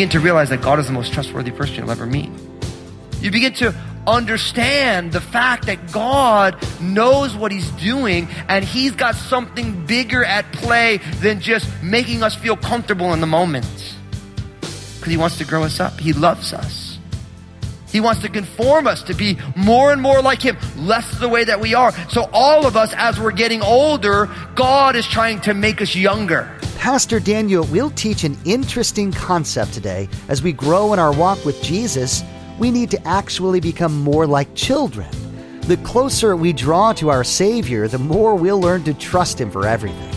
begin to realize that God is the most trustworthy person you'll ever meet. You begin to understand the fact that God knows what He's doing and He's got something bigger at play than just making us feel comfortable in the moment. Because He wants to grow us up, He loves us. He wants to conform us to be more and more like Him, less the way that we are. So, all of us, as we're getting older, God is trying to make us younger. Pastor Daniel will teach an interesting concept today. As we grow in our walk with Jesus, we need to actually become more like children. The closer we draw to our Savior, the more we'll learn to trust Him for everything.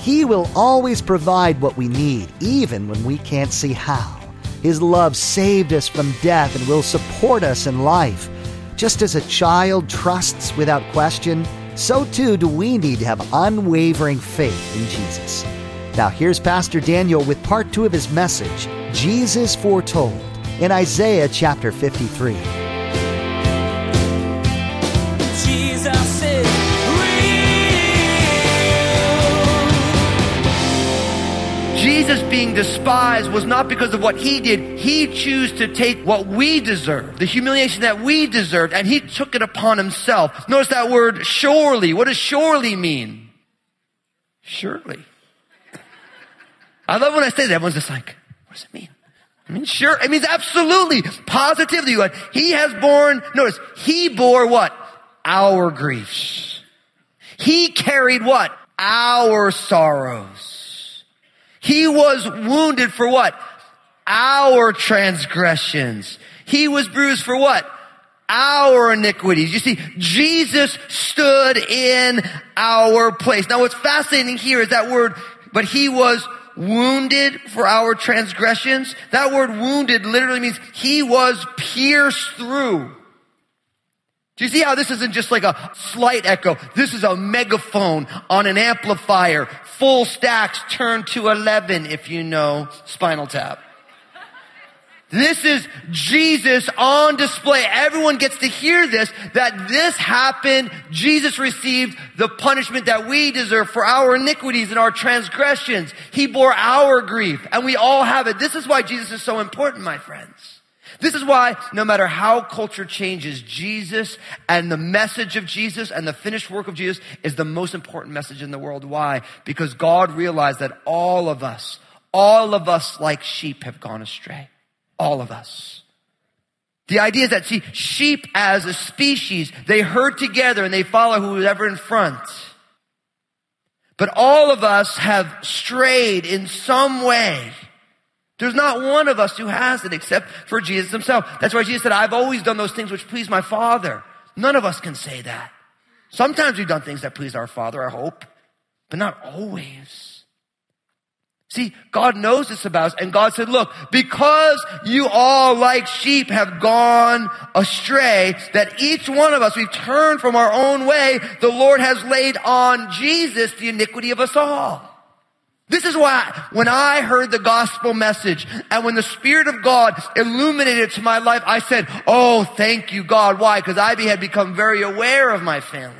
He will always provide what we need, even when we can't see how. His love saved us from death and will support us in life. Just as a child trusts without question, so too do we need to have unwavering faith in Jesus. Now, here's Pastor Daniel with part two of his message Jesus Foretold in Isaiah chapter 53. Jesus is real. Jesus being despised was not because of what he did. He chose to take what we deserved, the humiliation that we deserved, and he took it upon himself. Notice that word surely. What does surely mean? Surely. I love when I say that. Everyone's just like, what does it mean? I mean, sure. It means absolutely, positively. He has borne, notice, he bore what? Our griefs. He carried what? Our sorrows. He was wounded for what? Our transgressions. He was bruised for what? Our iniquities. You see, Jesus stood in our place. Now what's fascinating here is that word, but he was wounded for our transgressions. That word wounded literally means he was pierced through. Do you see how this isn't just like a slight echo? This is a megaphone on an amplifier, full stacks turned to 11 if you know Spinal Tap. This is Jesus on display. Everyone gets to hear this, that this happened. Jesus received the punishment that we deserve for our iniquities and our transgressions. He bore our grief and we all have it. This is why Jesus is so important, my friends. This is why no matter how culture changes, Jesus and the message of Jesus and the finished work of Jesus is the most important message in the world. Why? Because God realized that all of us, all of us like sheep have gone astray. All of us. The idea is that, see, sheep as a species, they herd together and they follow whoever in front. But all of us have strayed in some way. There's not one of us who has it except for Jesus himself. That's why Jesus said, I've always done those things which please my Father. None of us can say that. Sometimes we've done things that please our Father, I hope, but not always. See, God knows this about us, and God said, look, because you all like sheep have gone astray, that each one of us, we've turned from our own way, the Lord has laid on Jesus the iniquity of us all. This is why when I heard the gospel message and when the Spirit of God illuminated to my life, I said, Oh, thank you, God. Why? Because I had become very aware of my failings.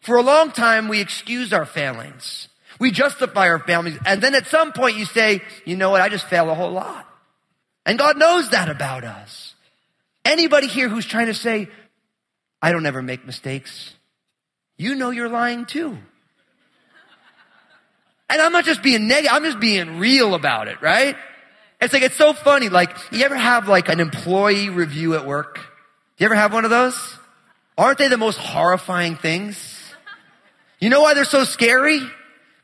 For a long time, we excused our failings. We justify our families. And then at some point you say, you know what? I just fail a whole lot. And God knows that about us. Anybody here who's trying to say, I don't ever make mistakes, you know you're lying too. And I'm not just being negative, I'm just being real about it, right? It's like, it's so funny. Like, you ever have like an employee review at work? Do You ever have one of those? Aren't they the most horrifying things? You know why they're so scary?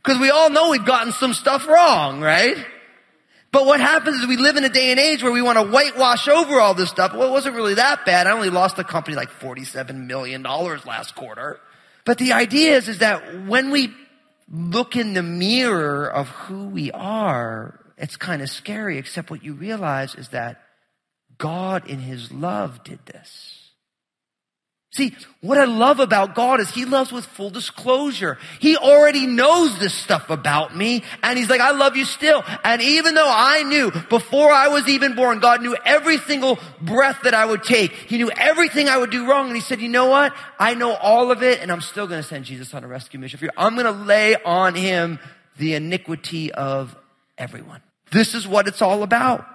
Because we all know we've gotten some stuff wrong, right? But what happens is we live in a day and age where we want to whitewash over all this stuff. Well, it wasn't really that bad. I only lost the company like $47 million last quarter. But the idea is, is that when we look in the mirror of who we are, it's kind of scary, except what you realize is that God in His love did this. See, what I love about God is He loves with full disclosure. He already knows this stuff about me, and He's like, I love you still. And even though I knew before I was even born, God knew every single breath that I would take. He knew everything I would do wrong, and He said, you know what? I know all of it, and I'm still gonna send Jesus on a rescue mission for you. I'm gonna lay on Him the iniquity of everyone. This is what it's all about.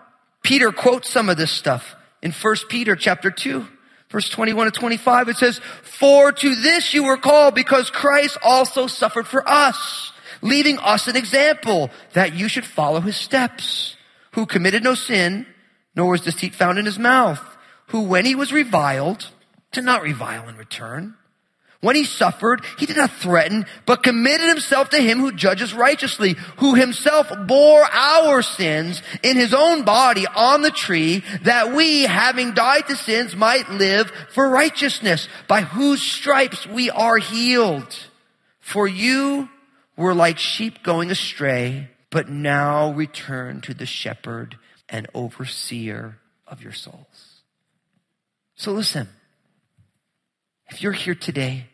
Peter quotes some of this stuff in 1 Peter chapter 2. Verse 21 to 25, it says, For to this you were called because Christ also suffered for us, leaving us an example that you should follow his steps, who committed no sin, nor was deceit found in his mouth, who when he was reviled, did not revile in return. When he suffered, he did not threaten, but committed himself to him who judges righteously, who himself bore our sins in his own body on the tree, that we, having died to sins, might live for righteousness, by whose stripes we are healed. For you were like sheep going astray, but now return to the shepherd and overseer of your souls. So listen, if you're here today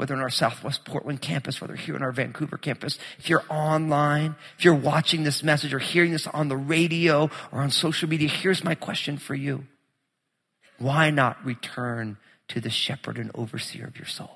whether in our Southwest Portland campus, whether here in our Vancouver campus, if you're online, if you're watching this message or hearing this on the radio or on social media, here's my question for you. Why not return to the shepherd and overseer of your soul?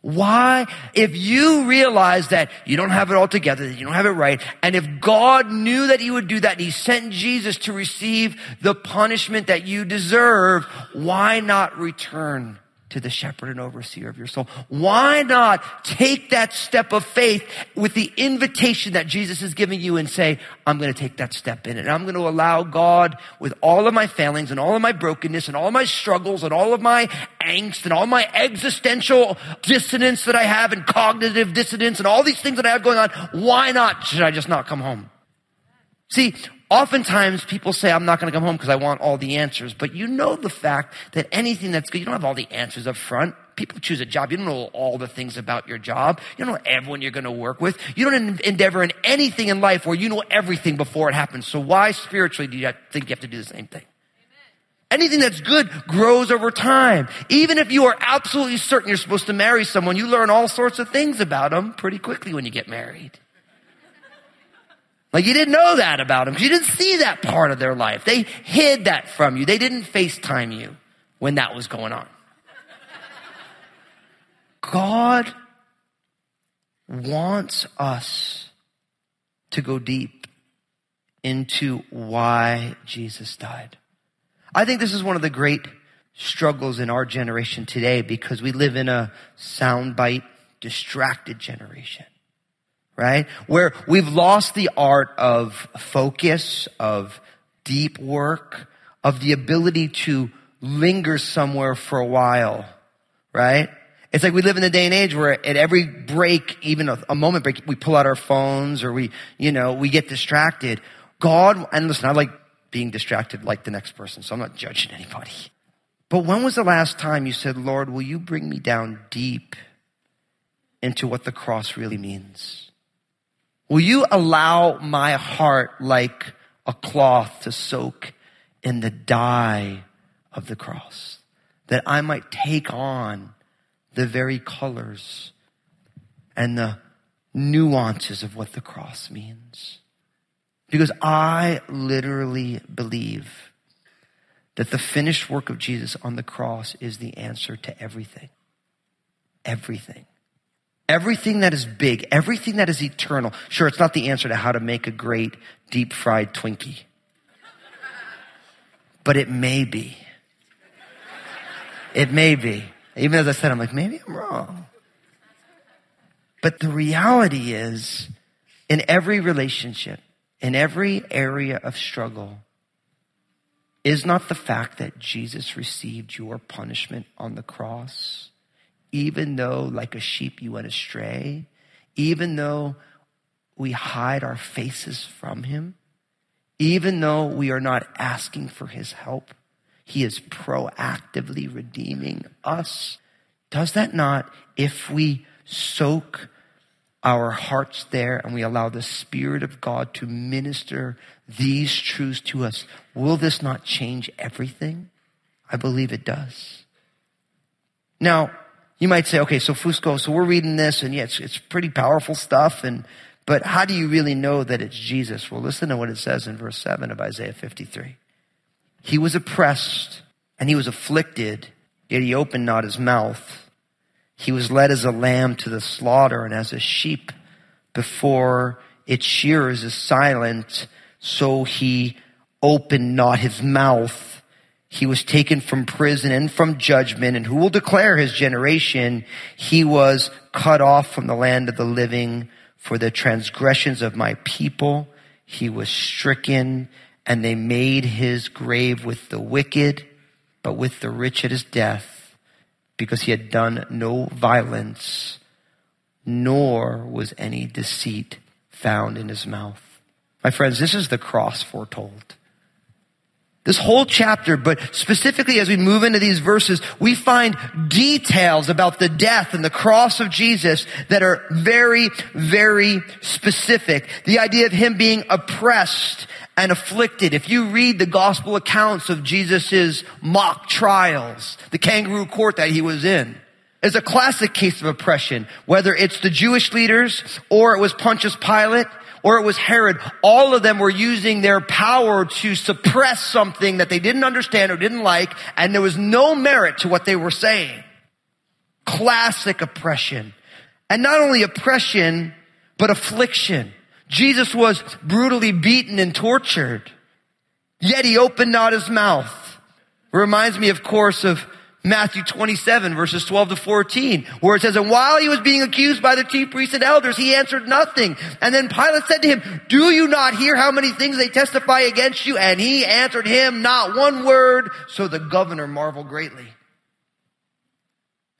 Why? If you realize that you don't have it all together, that you don't have it right, and if God knew that He would do that and He sent Jesus to receive the punishment that you deserve, why not return to the shepherd and overseer of your soul. Why not take that step of faith with the invitation that Jesus is giving you and say, I'm going to take that step in it. And I'm going to allow God with all of my failings and all of my brokenness and all my struggles and all of my angst and all my existential dissonance that I have and cognitive dissonance and all these things that I have going on. Why not? Should I just not come home? See, Oftentimes people say, I'm not going to come home because I want all the answers. But you know the fact that anything that's good, you don't have all the answers up front. People choose a job. You don't know all the things about your job. You don't know everyone you're going to work with. You don't endeavor in anything in life where you know everything before it happens. So why spiritually do you think you have to do the same thing? Anything that's good grows over time. Even if you are absolutely certain you're supposed to marry someone, you learn all sorts of things about them pretty quickly when you get married. Like you didn't know that about them you didn't see that part of their life. They hid that from you. They didn't FaceTime you when that was going on. God wants us to go deep into why Jesus died. I think this is one of the great struggles in our generation today because we live in a soundbite, distracted generation right? Where we've lost the art of focus, of deep work, of the ability to linger somewhere for a while, right? It's like we live in the day and age where at every break, even a, a, moment break, we pull out our phones or we, you know, we get distracted. God, and listen, I like being distracted like the next person, so I'm not judging anybody. But when was the last time you said, Lord, will you bring me down deep into what the cross really means? Will you allow my heart like a cloth to soak in the dye of the cross? That I might take on the very colors and the nuances of what the cross means. Because I literally believe that the finished work of Jesus on the cross is the answer to everything. Everything. Everything that is big, everything that is eternal. Sure, it's not the answer to how to make a great deep fried Twinkie. But it may be. It may be. Even as I said, I'm like, maybe I'm wrong. But the reality is, in every relationship, in every area of struggle, is not the fact that Jesus received your punishment on the cross even though like a sheep you went astray, even though we hide our faces from him, even though we are not asking for his help, he is proactively redeeming us. Does that not, if we soak our hearts there and we allow the Spirit of God to minister these truths to us, will this not change everything? I believe it does. Now, you might say, okay, so Fusco, so we're reading this and yeah, it's, it's pretty powerful stuff. And, but how do you really know that it's Jesus? Well, listen to what it says in verse 7 of Isaiah 53. He was oppressed and he was afflicted, yet he opened not his mouth. He was led as a lamb to the slaughter and as a sheep before its shearers is silent, so he opened not his mouth. He was taken from prison and from judgment, and who will declare his generation? He was cut off from the land of the living for the transgressions of my people. He was stricken, and they made his grave with the wicked, but with the rich at his death, because he had done no violence, nor was any deceit found in his mouth. My friends, this is the cross foretold. This whole chapter, but specifically as we move into these verses, we find details about the death and the cross of Jesus that are very, very specific. The idea of him being oppressed and afflicted. If you read the gospel accounts of Jesus's mock trials, the kangaroo court that he was in, is a classic case of oppression, whether it's the Jewish leaders or it was Pontius Pilate or it was Herod. All of them were using their power to suppress something that they didn't understand or didn't like, and there was no merit to what they were saying. Classic oppression. And not only oppression, but affliction. Jesus was brutally beaten and tortured, yet he opened not his mouth. Reminds me, of course, of Matthew 27 verses 12 to 14, where it says, and while he was being accused by the chief priests and elders, he answered nothing. And then Pilate said to him, do you not hear how many things they testify against you? And he answered him not one word. So the governor marveled greatly.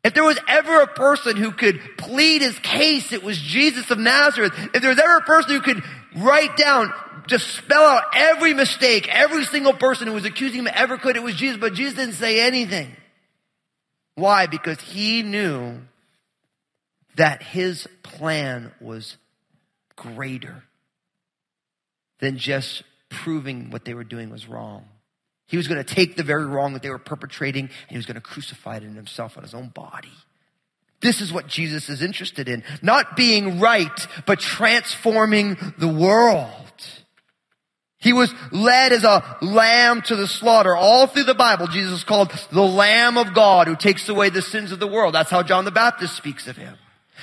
If there was ever a person who could plead his case, it was Jesus of Nazareth. If there was ever a person who could write down, just spell out every mistake, every single person who was accusing him ever could, it was Jesus, but Jesus didn't say anything. Why? Because he knew that his plan was greater than just proving what they were doing was wrong. He was going to take the very wrong that they were perpetrating and he was going to crucify it in himself on his own body. This is what Jesus is interested in. Not being right, but transforming the world. He was led as a lamb to the slaughter. All through the Bible, Jesus is called the Lamb of God who takes away the sins of the world. That's how John the Baptist speaks of him.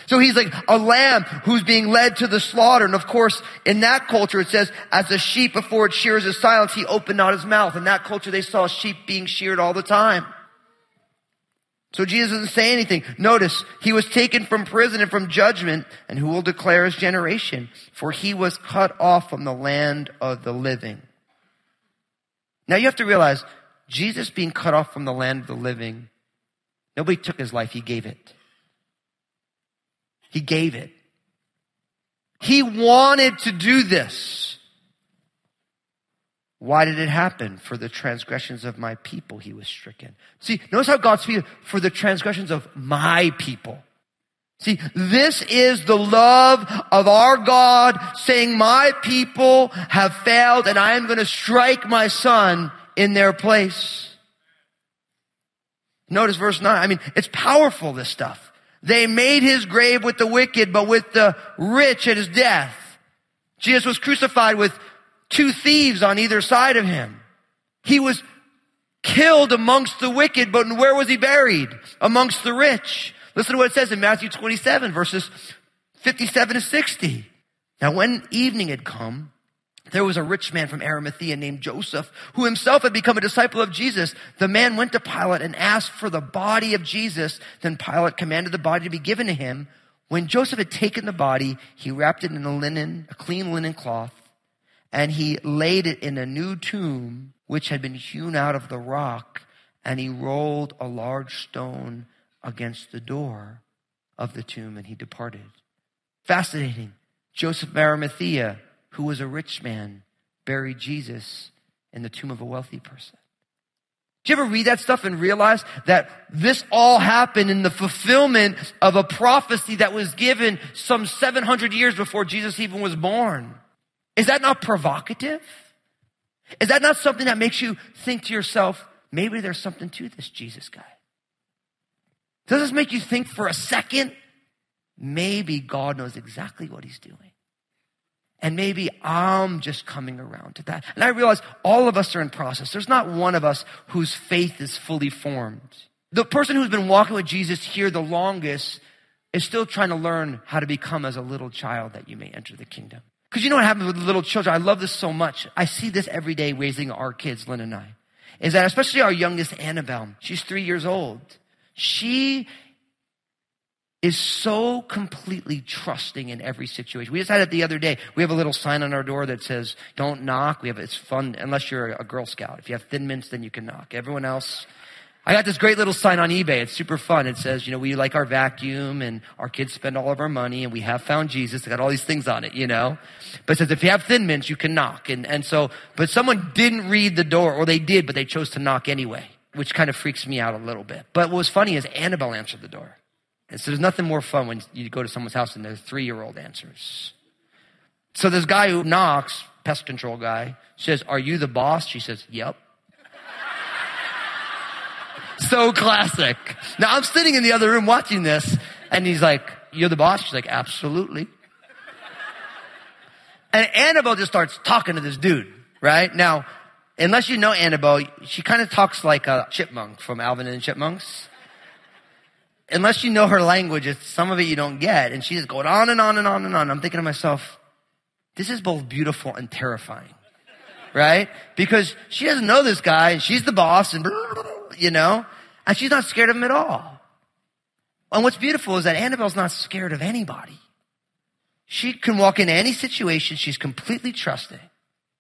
So he's like a lamb who's being led to the slaughter. And of course, in that culture, it says, as a sheep before it shears is silent, he opened not his mouth. In that culture, they saw sheep being sheared all the time. So Jesus doesn't say anything. Notice, he was taken from prison and from judgment, and who will declare his generation? For he was cut off from the land of the living. Now you have to realize, Jesus being cut off from the land of the living, nobody took his life, he gave it. He gave it. He wanted to do this. Why did it happen? For the transgressions of my people, he was stricken. See, notice how God speaks for the transgressions of my people. See, this is the love of our God saying, my people have failed and I am going to strike my son in their place. Notice verse 9. I mean, it's powerful, this stuff. They made his grave with the wicked, but with the rich at his death. Jesus was crucified with two thieves on either side of him. He was killed amongst the wicked, but where was he buried? Amongst the rich. Listen to what it says in Matthew 27 verses 57 to 60. Now when evening had come, there was a rich man from Arimathea named Joseph, who himself had become a disciple of Jesus. The man went to Pilate and asked for the body of Jesus. Then Pilate commanded the body to be given to him. When Joseph had taken the body, he wrapped it in a linen, a clean linen cloth, and he laid it in a new tomb which had been hewn out of the rock, and he rolled a large stone against the door of the tomb, and he departed. Fascinating. Joseph of Arimathea, who was a rich man, buried Jesus in the tomb of a wealthy person. Do you ever read that stuff and realize that this all happened in the fulfillment of a prophecy that was given some 700 years before Jesus even was born? Is that not provocative? Is that not something that makes you think to yourself, maybe there's something to this Jesus guy? Does this make you think for a second? Maybe God knows exactly what he's doing. And maybe I'm just coming around to that. And I realize all of us are in process. There's not one of us whose faith is fully formed. The person who's been walking with Jesus here the longest is still trying to learn how to become as a little child that you may enter the kingdom. Because you know what happens with little children? I love this so much. I see this every day raising our kids, Lynn and I. Is that especially our youngest Annabelle, she's three years old. She is so completely trusting in every situation. We just had it the other day. We have a little sign on our door that says, don't knock. We have, it's fun unless you're a Girl Scout. If you have thin mints, then you can knock. Everyone else, I got this great little sign on eBay. It's super fun. It says, you know, we like our vacuum and our kids spend all of our money and we have found Jesus. It got all these things on it, you know. But it says if you have thin mints, you can knock. And, and so, but someone didn't read the door or they did, but they chose to knock anyway, which kind of freaks me out a little bit. But what was funny is Annabelle answered the door. And so there's nothing more fun when you go to someone's house and their three year old answers. So this guy who knocks, pest control guy, says, Are you the boss? She says, Yep. So classic. Now I'm sitting in the other room watching this, and he's like, You're the boss? She's like, Absolutely. And Annabelle just starts talking to this dude, right? Now, unless you know Annabelle, she kind of talks like a chipmunk from Alvin and the Chipmunks unless you know her language, it's, some of it you don't get. And she's going on and on and on and on. I'm thinking to myself, this is both beautiful and terrifying, right? Because she doesn't know this guy and she's the boss and, you know, and she's not scared of him at all. And what's beautiful is that Annabelle's not scared of anybody. She can walk into any situation. She's completely trusting.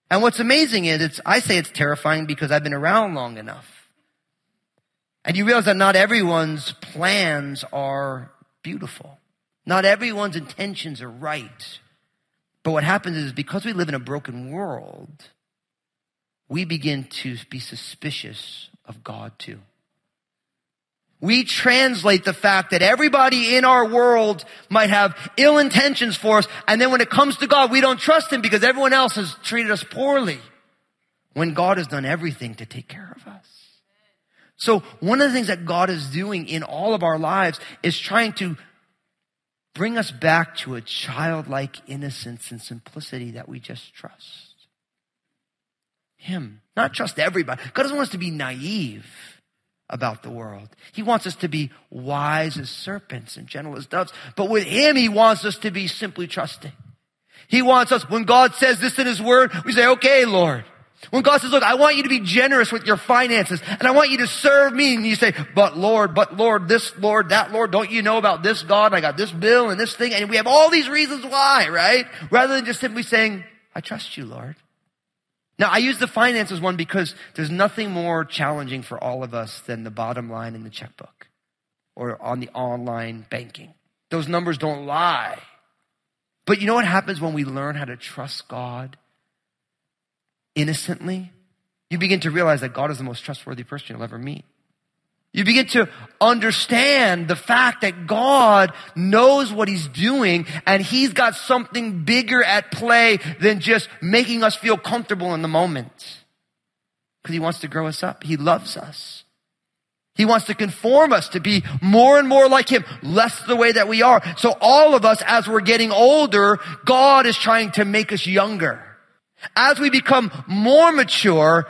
And what's amazing is it's, I say it's terrifying because I've been around long enough. And you realize that not everyone's plans are beautiful. Not everyone's intentions are right. But what happens is because we live in a broken world, we begin to be suspicious of God too. We translate the fact that everybody in our world might have ill intentions for us, and then when it comes to God, we don't trust Him because everyone else has treated us poorly. When God has done everything to take care of us. So one of the things that God is doing in all of our lives is trying to bring us back to a childlike innocence and simplicity that we just trust. Him. Not trust everybody. God doesn't want us to be naive about the world. He wants us to be wise as serpents and gentle as doves. But with Him, He wants us to be simply trusting. He wants us, when God says this in His Word, we say, okay, Lord. When God says, look, I want you to be generous with your finances and I want you to serve me. And you say, but Lord, but Lord, this Lord, that Lord, don't you know about this God? I got this bill and this thing. And we have all these reasons why, right? Rather than just simply saying, I trust you, Lord. Now, I use the finances one because there's nothing more challenging for all of us than the bottom line in the checkbook or on the online banking. Those numbers don't lie. But you know what happens when we learn how to trust God? innocently, you begin to realize that God is the most trustworthy person you'll ever meet. You begin to understand the fact that God knows what He's doing and He's got something bigger at play than just making us feel comfortable in the moment. Because He wants to grow us up. He loves us. He wants to conform us to be more and more like Him, less the way that we are. So all of us, as we're getting older, God is trying to make us younger. As we become more mature,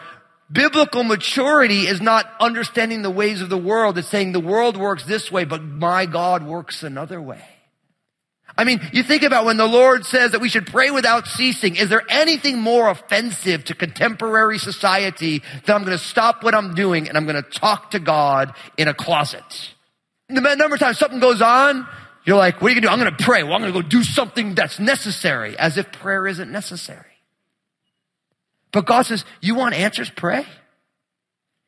biblical maturity is not understanding the ways of the world. It's saying the world works this way, but my God works another way. I mean, you think about when the Lord says that we should pray without ceasing. Is there anything more offensive to contemporary society that I'm going to stop what I'm doing and I'm going to talk to God in a closet? The number of times something goes on, you're like, what are you going to do? I'm going to pray. Well, I'm going to go do something that's necessary as if prayer isn't necessary. But God says, you want answers? Pray.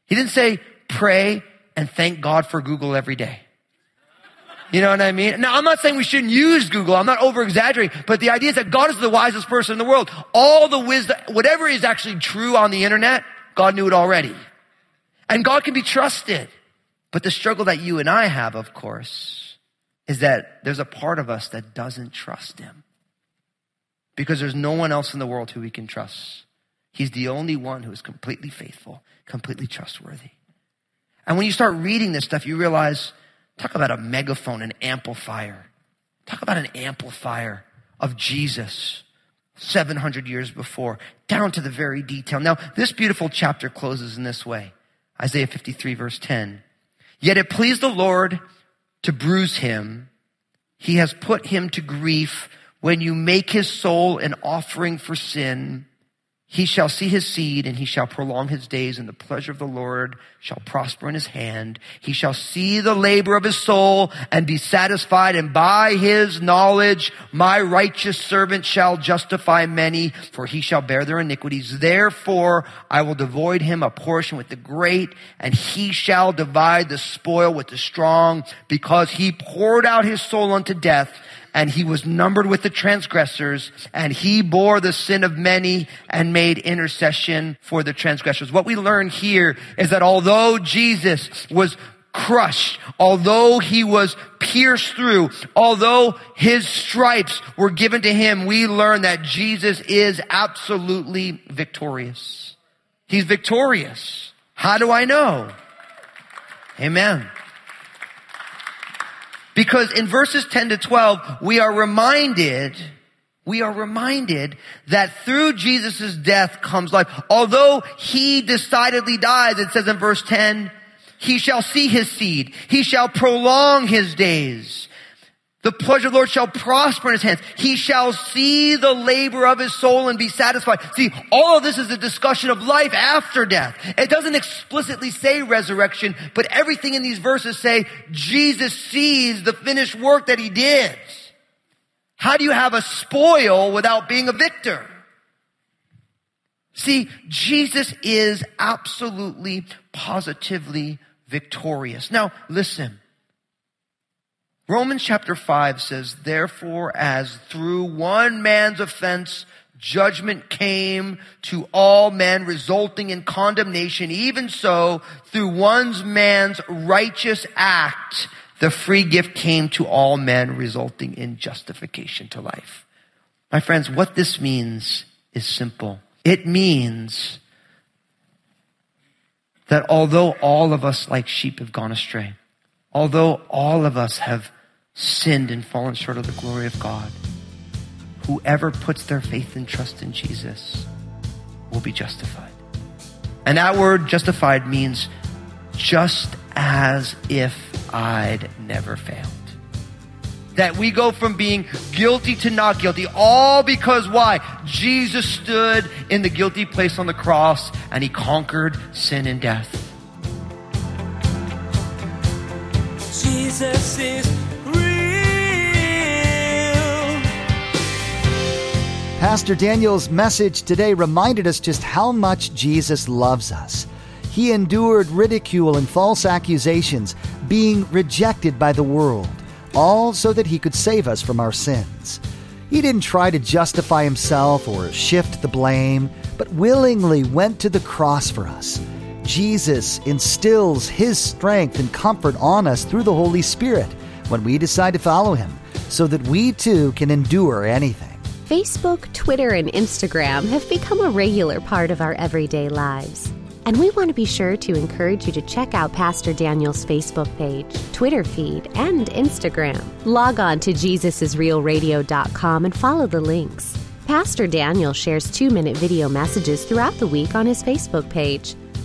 He didn't say pray and thank God for Google every day. You know what I mean? Now, I'm not saying we shouldn't use Google. I'm not over exaggerating, but the idea is that God is the wisest person in the world. All the wisdom, whatever is actually true on the internet, God knew it already. And God can be trusted. But the struggle that you and I have, of course, is that there's a part of us that doesn't trust Him. Because there's no one else in the world who we can trust. He's the only one who is completely faithful, completely trustworthy. And when you start reading this stuff, you realize Talk about a megaphone, an amplifier. Talk about an amplifier of Jesus 700 years before, down to the very detail. Now, this beautiful chapter closes in this way. Isaiah 53 verse 10. Yet it pleased the Lord to bruise him. He has put him to grief when you make his soul an offering for sin. He shall see his seed and he shall prolong his days and the pleasure of the Lord shall prosper in his hand. He shall see the labor of his soul and be satisfied and by his knowledge my righteous servant shall justify many for he shall bear their iniquities. Therefore I will devoid him a portion with the great and he shall divide the spoil with the strong because he poured out his soul unto death and he was numbered with the transgressors, and he bore the sin of many and made intercession for the transgressors. What we learn here is that although Jesus was crushed, although he was pierced through, although his stripes were given to him, we learn that Jesus is absolutely victorious. He's victorious. How do I know? Amen. Because in verses 10 to 12, we are reminded, we are reminded that through Jesus' death comes life. Although he decidedly dies, it says in verse 10, he shall see his seed. He shall prolong his days. The pleasure of the Lord shall prosper in his hands. He shall see the labor of his soul and be satisfied. See, all of this is a discussion of life after death. It doesn't explicitly say resurrection, but everything in these verses say Jesus sees the finished work that he did. How do you have a spoil without being a victor? See, Jesus is absolutely, positively victorious. Now, listen. Romans chapter 5 says, Therefore, as through one man's offense, judgment came to all men, resulting in condemnation, even so, through one man's righteous act, the free gift came to all men, resulting in justification to life. My friends, what this means is simple. It means that although all of us like sheep have gone astray, although all of us have sinned and fallen short of the glory of God. Whoever puts their faith and trust in Jesus will be justified. And that word justified means just as if I'd never failed. That we go from being guilty to not guilty, all because why? Jesus stood in the guilty place on the cross and he conquered sin and death. Jesus is Pastor Daniel's message today reminded us just how much Jesus loves us. He endured ridicule and false accusations, being rejected by the world, all so that he could save us from our sins. He didn't try to justify himself or shift the blame, but willingly went to the cross for us. Jesus instills his strength and comfort on us through the Holy Spirit when we decide to follow him, so that we too can endure anything. Facebook, Twitter, and Instagram have become a regular part of our everyday lives. And we want to be sure to encourage you to check out Pastor Daniel's Facebook page, Twitter feed, and Instagram. Log on to JesusIsRealRadio.com and follow the links. Pastor Daniel shares two minute video messages throughout the week on his Facebook page.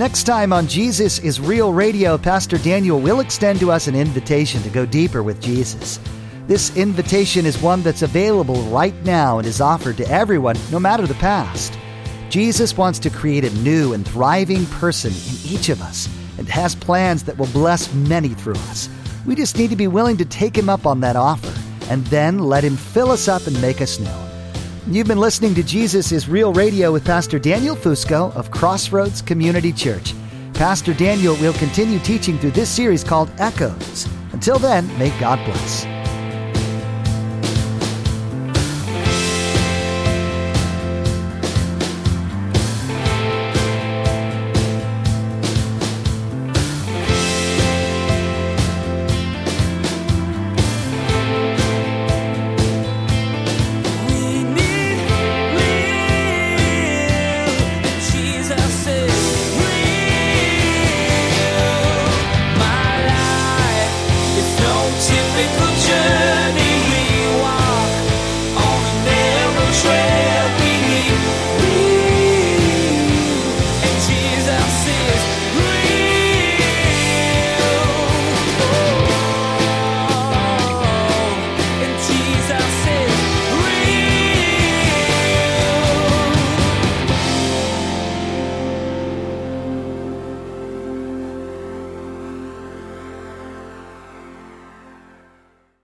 Next time on Jesus is Real Radio, Pastor Daniel will extend to us an invitation to go deeper with Jesus. This invitation is one that's available right now and is offered to everyone, no matter the past. Jesus wants to create a new and thriving person in each of us and has plans that will bless many through us. We just need to be willing to take him up on that offer and then let him fill us up and make us new. You've been listening to Jesus is Real Radio with Pastor Daniel Fusco of Crossroads Community Church. Pastor Daniel will continue teaching through this series called Echoes Until then, may God bless.